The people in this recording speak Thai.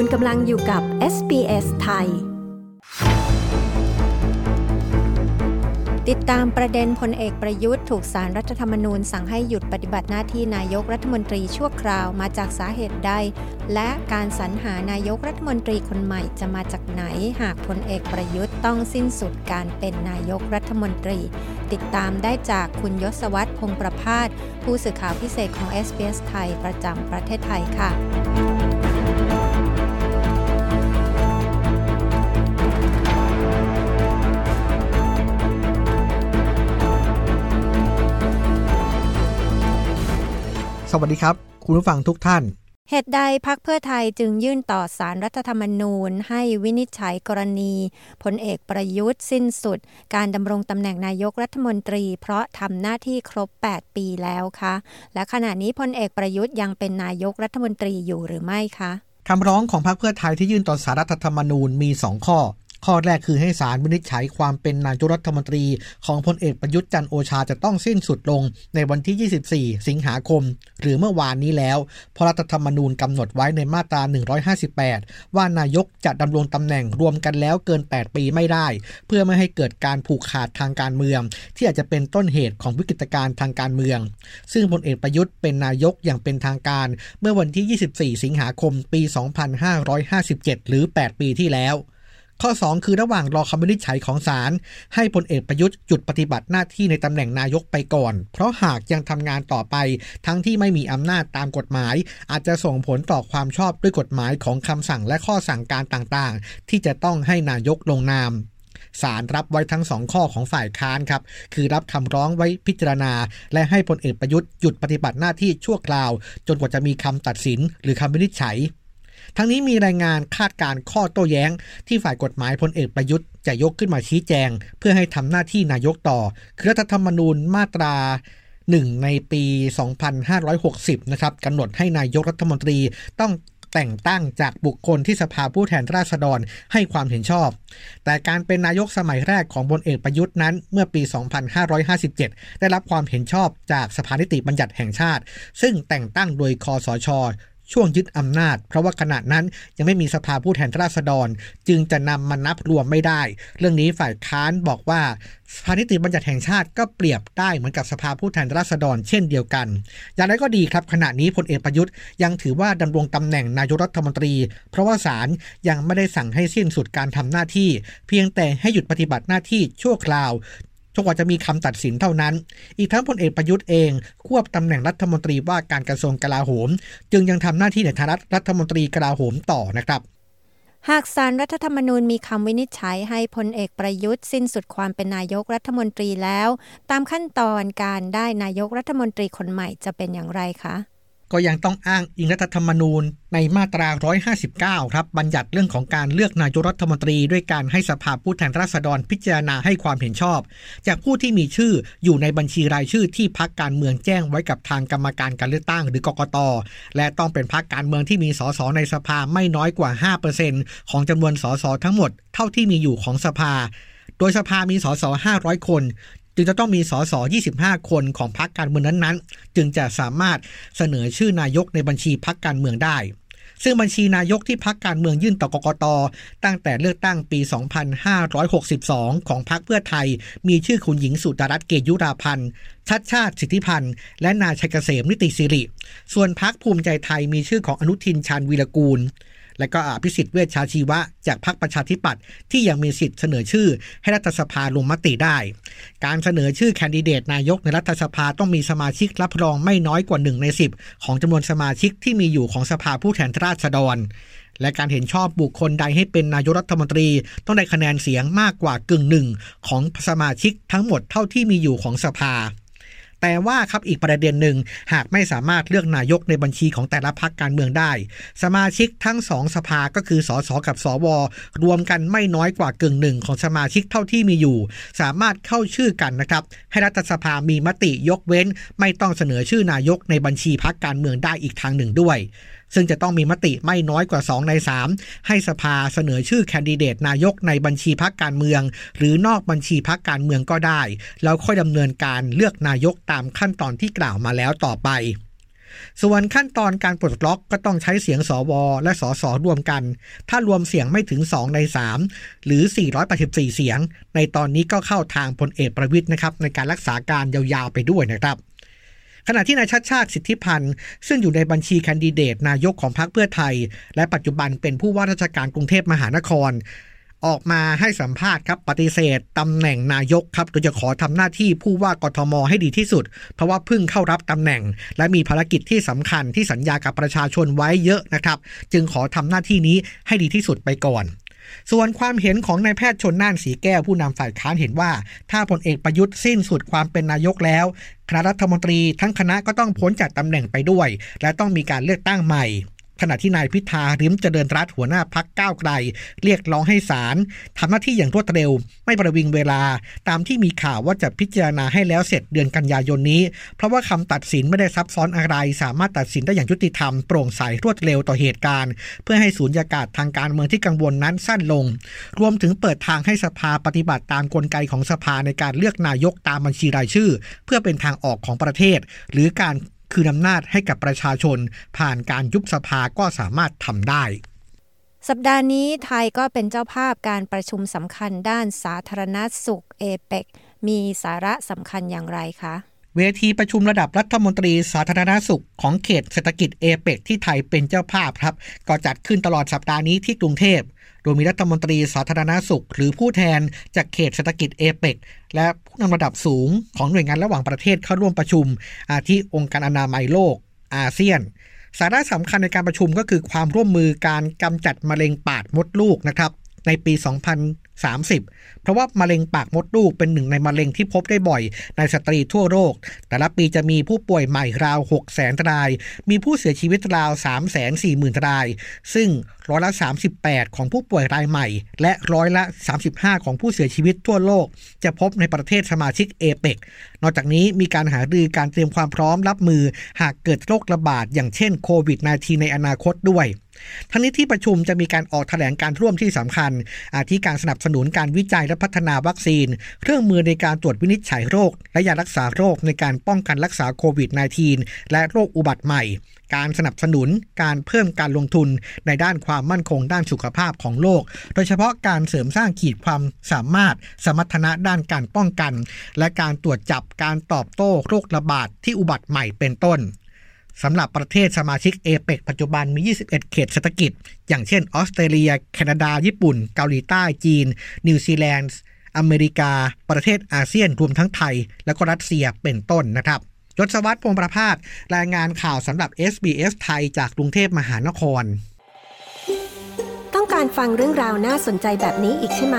คุณกำลังอยู่กับ SBS ไทย ติดตามประเด็นพลเอกประยุทธ์ถูกสารรัฐธรรมนูญสั่งให้หยุดปฏิบัติหน้าที่นายกรัฐมนตรีชั่วคราวมาจากสาเหตุใด และการสรรหานายกรัฐมนตรีคนใหม่จะมาจากไหน หากพลเอกประยุทธ์ต้องสิ้นสุดการเป็นนายกรัฐมนตรี ติดตามได้จากคุณยศวัตรพงประพาสผู้สื่อข่าวพิเศษของ SBS ไทยประจำประเทศไทยค่ะ วัสดีครับ คุณผู้ฟังทุกท่าน เหตุใดพักเพื่อไทยจึงยื่นต่อสารรัฐธรรมนูญ ให้วินิจฉัยกรณีพลเอกประยุทธ์สิ้นสุด การดำรงตำแหน่งนายกรัฐมนตรี เพราะทำหน้าที่ครบ 8 ปีแล้วคะ และขณะนี้พลเอกประยุทธ์ยังเป็นนายกรัฐมนตรีอยู่หรือไม่คะคำร้องของพรรคเพื่อไทยที่ยื่นต่อสารรัฐธรรมนูญมี 2 ข้อ ข้อแรกคือให้ศาลวินิจฉัยความเป็นนายกรัฐมนตรี ของพลเอกประยุทธ์จันโอชาจะต้องสิ้นสุดลงในวันที่ 24 สิงหาคม หรือเมื่อวานนี้แล้ว เพราะรัฐธรรมนูญกำหนดไว้ในมาตรา 158 ว่านายกจะดำรงตำแหน่งรวมกันแล้วเกิน 8 ปีไม่ได้ เพื่อไม่ให้เกิดการผูกขาดทางการเมือง ที่อาจจะเป็นต้นเหตุของวิกฤตการณ์ทางการเมือง ซึ่งพลเอกประยุทธ์เป็นนายกอย่างเป็นทางการ เมื่อวันที่ 24 สิงหาคม ปี 2557 หรือ 8 ปีที่แล้ว ข้อ 2 คือระหว่างรอคำวินิจฉัยของศาลให้พลเอกประยุทธ์หยุดปฏิบัติหน้าที่ในตำแหน่งนายกไปก่อน เพราะหากยังทำงานต่อไป ทั้งที่ไม่มีอำนาจตามกฎหมาย อาจจะส่งผลต่อความชอบด้วยกฎหมายของคำสั่งและข้อสั่งการต่างๆ ที่จะต้องให้นายกลงนามศาลรับไว้ทั้งสองข้อของฝ่ายค้านครับ คือรับคำร้องไว้พิจารณา และให้พลเอกประยุทธ์หยุดปฏิบัติหน้าที่ชั่วคราว จนกว่าจะมีคำตัดสินหรือคำวินิจฉัย ทั้งนี้มีรายงานคาดการข้อโต้แย้ง ที่ฝ่ายกฎหมายพลเอกประยุทธ์จะยกขึ้นมาชี้แจง เพื่อให้ทำหน้าที่นายกต่อ คือรัฐธรรมนูญมาตราหนึ่งในปี 2560 นะครับกำหนดให้นายกรัฐมนตรีต้องแต่งตั้งจากบุคคลที่สภาผู้แทนราษฎรให้ความเห็นชอบ แต่การเป็นนายกสมัยแรกของบนเอกประยุทธ์นั้น เมื่อปี 2557 ได้รับความเห็นชอบจากสภานิติบัญญัติแห่งชาติ ซึ่งแต่งตั้งโดยคอสช ช่วงยึดอำนาจ เพราะว่าขณะนั้นยังไม่มีสภาผู้แทนราษฎร จึงจะนำมานับรวมไม่ได้ เรื่องนี้ฝ่ายค้านบอกว่าสภานิติบัญญัติแห่งชาติก็เปรียบได้เหมือนกับสภาผู้แทนราษฎรเช่นเดียวกัน อย่างไรก็ดีครับ ขณะนี้พลเอกประยุทธ์ยังถือว่าดำรงตำแหน่งนายกรัฐมนตรี เพราะว่าศาลยังไม่ได้สั่งให้สิ้นสุดการทำหน้าที่ เพียงแต่ให้หยุดปฏิบัติหน้าที่ชั่วคราว จนกว่าจะมีคำตัดสินเท่านั้น อีกทั้งพลเอกประยุทธ์เอง ควบตำแหน่งรัฐมนตรีว่าการกระทรวงกลาโหม จึงยังทำหน้าที่ในฐานะรัฐมนตรีกลาโหมต่อนะครับหากสารรัฐธรรมนูญมีคำวินิจฉัยให้พลเอกประยุทธ์สิ้นสุดความเป็นนายกรัฐมนตรีแล้ว ตามขั้นตอนการได้นายกรัฐมนตรีคนใหม่จะเป็นอย่างไรคะ ก็ยังต้องอ้างอิงรัฐธรรมนูญในมาตรา 159 ครับ บัญญัติเรื่องของการเลือกนายกรัฐมนตรีด้วยการให้สภาผู้แทนราษฎรพิจารณาให้ความเห็นชอบ จากผู้ที่มีชื่ออยู่ในบัญชีรายชื่อที่พักการเมืองแจ้งไว้กับทางกรรมการการเลือกตั้งหรือกกต และต้องเป็นพักการเมืองที่มีสสในสภาไม่น้อยกว่า 5%ของจำนวนสสทั้งหมด เท่าที่มีอยู่ของสภา โดยสภามีสส500 คน จึงจะต้องมีสส25 คนของพรรคการเมืองนั้นๆ จึงจะสามารถเสนอชื่อนายกในบัญชีพรรคการเมืองได้ ซึ่งบัญชีนายกที่พรรคการเมืองยื่นต่อกกต ตั้งแต่เลือกตั้งปี 2562 ของพรรคเพื่อไทย มีชื่อคุณหญิงสุดารัตน์เกยุราพันธ์ชัดชาติสิทธิพันธ์และนายชัยเกษมนิติสิริ ส่วนพรรคภูมิใจไทยมีชื่อของอนุทินชาญวีรกูล และก็อภิสิทธิ์เวชชาชีวะ จากพรรคประชาธิปัตย์ที่ยังมีสิทธิ์เสนอชื่อ ให้รัฐสภาลงมติได้ การเสนอชื่อแคนดิเดตนายกในรัฐสภาต้องมีสมาชิกรับรองไม่น้อยกว่า1ใน10 ของจำนวนสมาชิกที่มีอยู่ของสภาผู้แทนราษฎรและการเห็นชอบบุคคลใดให้เป็นนายกรัฐมนตรี ต้องได้คะแนนเสียงมากกว่ากึ่งหนึ่งของสมาชิกทั้งหมดเท่าที่มีอยู่ของสภา แต่ว่าครับอีกประเด็นหนึ่งหากไม่สามารถเลือกนายกในบัญชีของแต่ละพรรคการเมืองได้ สมาชิกทั้งสองสภาก็คือสสกับสวรวมกันไม่น้อยกว่ากึ่งหนึ่งของสมาชิกเท่าที่มีอยู่ สามารถเข้าชื่อกันนะครับ ให้รัฐสภามีมติยกเว้น ไม่ต้องเสนอชื่อนายกในบัญชีพรรคการเมืองได้อีกทางหนึ่งด้วยซึ่งจะต้องมีมติไม่น้อยกว่า 2 ใน 3 ให้สภาเสนอชื่อแคนดิเดตนายกในบัญชีพรรคการเมือง หรือนอกบัญชีพรรคการเมืองก็ได้ แล้วค่อยดำเนินการเลือกนายกตามขั้นตอนที่กล่าวมาแล้วต่อไปส่วนขั้นตอนการปลดล็อกก็ต้องใช้เสียงสวและสสรวมกัน ถ้ารวมเสียงไม่ถึง 2 ใน 3 หรือ 484 เสียง ในตอนนี้ก็เข้าทางพลเอกประวิทย์นะครับในการรักษาการยาวๆไปด้วยนะครับ ขณะที่นายชัดชาติสิทธิพันธ์ ซึ่งอยู่ในบัญชีแคนดิเดตนายกของพรรคเพื่อไทย และปัจจุบันเป็นผู้ว่าราชการกรุงเทพมหานคร ออกมาให้สัมภาษณ์ครับปฏิเสธตำแหน่งนายกครับโดยจะขอทำหน้าที่ผู้ว่ากทมให้ดีที่สุด เพราะว่าเพิ่งเข้ารับตำแหน่ง และมีภารกิจที่สำคัญที่สัญญากับประชาชนไว้เยอะนะครับ จึงขอทำหน้าที่นี้ให้ดีที่สุดไปก่อนส่วนความเห็นของนายแพทย์ชนน่านสีแก้วผู้นำฝ่ายค้านเห็นว่า ถ้าพลเอกประยุทธ์สิ้นสุดความเป็นนายกแล้ว คณะรัฐมนตรีทั้งคณะก็ต้องพ้นจากตำแหน่งไปด้วย และต้องมีการเลือกตั้งใหม่ ขณะที่นายพิธาริมเจริญรัตหัวหน้าพักก้าวไกล เรียกร้องให้ศาลทำหน้าที่อย่างรวดเร็ว ไม่ประวิงเวลา ตามที่มีข่าวว่าจะพิจารณาให้แล้วเสร็จเดือนกันยายนนี้ เพราะว่าคำตัดสินไม่ได้ซับซ้อนอะไร สามารถตัดสินได้อย่างยุติธรรมโปร่งใสรวดเร็วต่อเหตุการณ์ เพื่อให้สูญญากาศทางการเมืองที่กังวลนั้นสั้นลง รวมถึงเปิดทางให้สภาปฏิบัติตามกลไกของสภาในการเลือกนายกตามบัญชีรายชื่อ เพื่อเป็นทางออกของประเทศ หรือการ คืนอำนาจให้กับประชาชน ผ่านการยุบสภาก็สามารถทำได้สัปดาห์นี้ไทยก็เป็นเจ้าภาพการประชุมสำคัญด้านสาธารณสุขเอเปกมีสาระสำคัญอย่างไรคะ เวทีประชุมระดับรัฐมนตรีสาธารณสุขของเขตเศรษฐกิจเอเปกที่ไทยเป็นเจ้าภาพครับ ก็จัดขึ้นตลอดสัปดาห์นี้ที่กรุงเทพ โดยมีรัฐมนตรีสาธารณสุข หรือผู้แทนจากเขตเศรษฐกิจเอเปกและผู้นำระดับสูงของหน่วยงานระหว่างประเทศเข้าร่วมประชุม อาทิองค์การอนามัยโลก อาเซียน สาระสำคัญในการประชุมก็คือความร่วมมือการกำจัดมะเร็งปากมดลูกนะครับในปี 30 เพราะว่ามะเร็งปากมดลูกเป็นหนึ่งในมะเร็งที่พบได้บ่อย ในสตรีทั่วโลก แต่ละปีจะมีผู้ป่วยใหม่ราว6 0 0 0 0ราย มีผู้เสียชีวิตราว3 4 0 0 0 0ราย ซึ่งร้อยละ 38 ของผู้ป่วยรายใหม่ และร้อยละ 35 ของผู้เสียชีวิตทั่วโลก จะพบในประเทศสมาชิกเอเปกนอกจากนี้มีการหารือการเตรียมความพร้อมรับมือ หากเกิดโรคระบาดอย่างเช่นโควิด -19 ในอนาคตด้วย ทั้งนี้ที่ประชุมจะมีการออกแถลงการร่วมที่สำคัญ อาทิการสนับสนุนการวิจัยและพัฒนาวัคซีน เครื่องมือในการตรวจวินิจฉัยโรค และยารักษาโรคในการป้องกันรักษาโควิด -19 และโรคอุบัติใหม่ การสนับสนุนการเพิ่มการลงทุนในด้านความมั่นคงด้านสุขภาพของโลก โดยเฉพาะการเสริมสร้างขีดความสามารถ สมรรถนะด้านการป้องกัน และการตรวจจับการตอบโต้โรคระบาดที่อุบัติใหม่เป็นต้น สำหรับประเทศสมาชิกเอเปกปัจจุบันมี 21 เขตเศรษฐกิจ อย่างเช่นออสเตรเลีย แคนาดา ญี่ปุ่น เกาหลีใต้ จีน นิวซีแลนด์ อเมริกา ประเทศอาเซียนรวมทั้งไทย และก็รัสเซียเป็นต้นนะครับยศวัตรพงประพาสรายงานข่าวสำหรับ SBS ไทยจากกรุงเทพมหานคร ต้องการฟังเรื่องราวน่าสนใจแบบนี้อีกใช่ไหม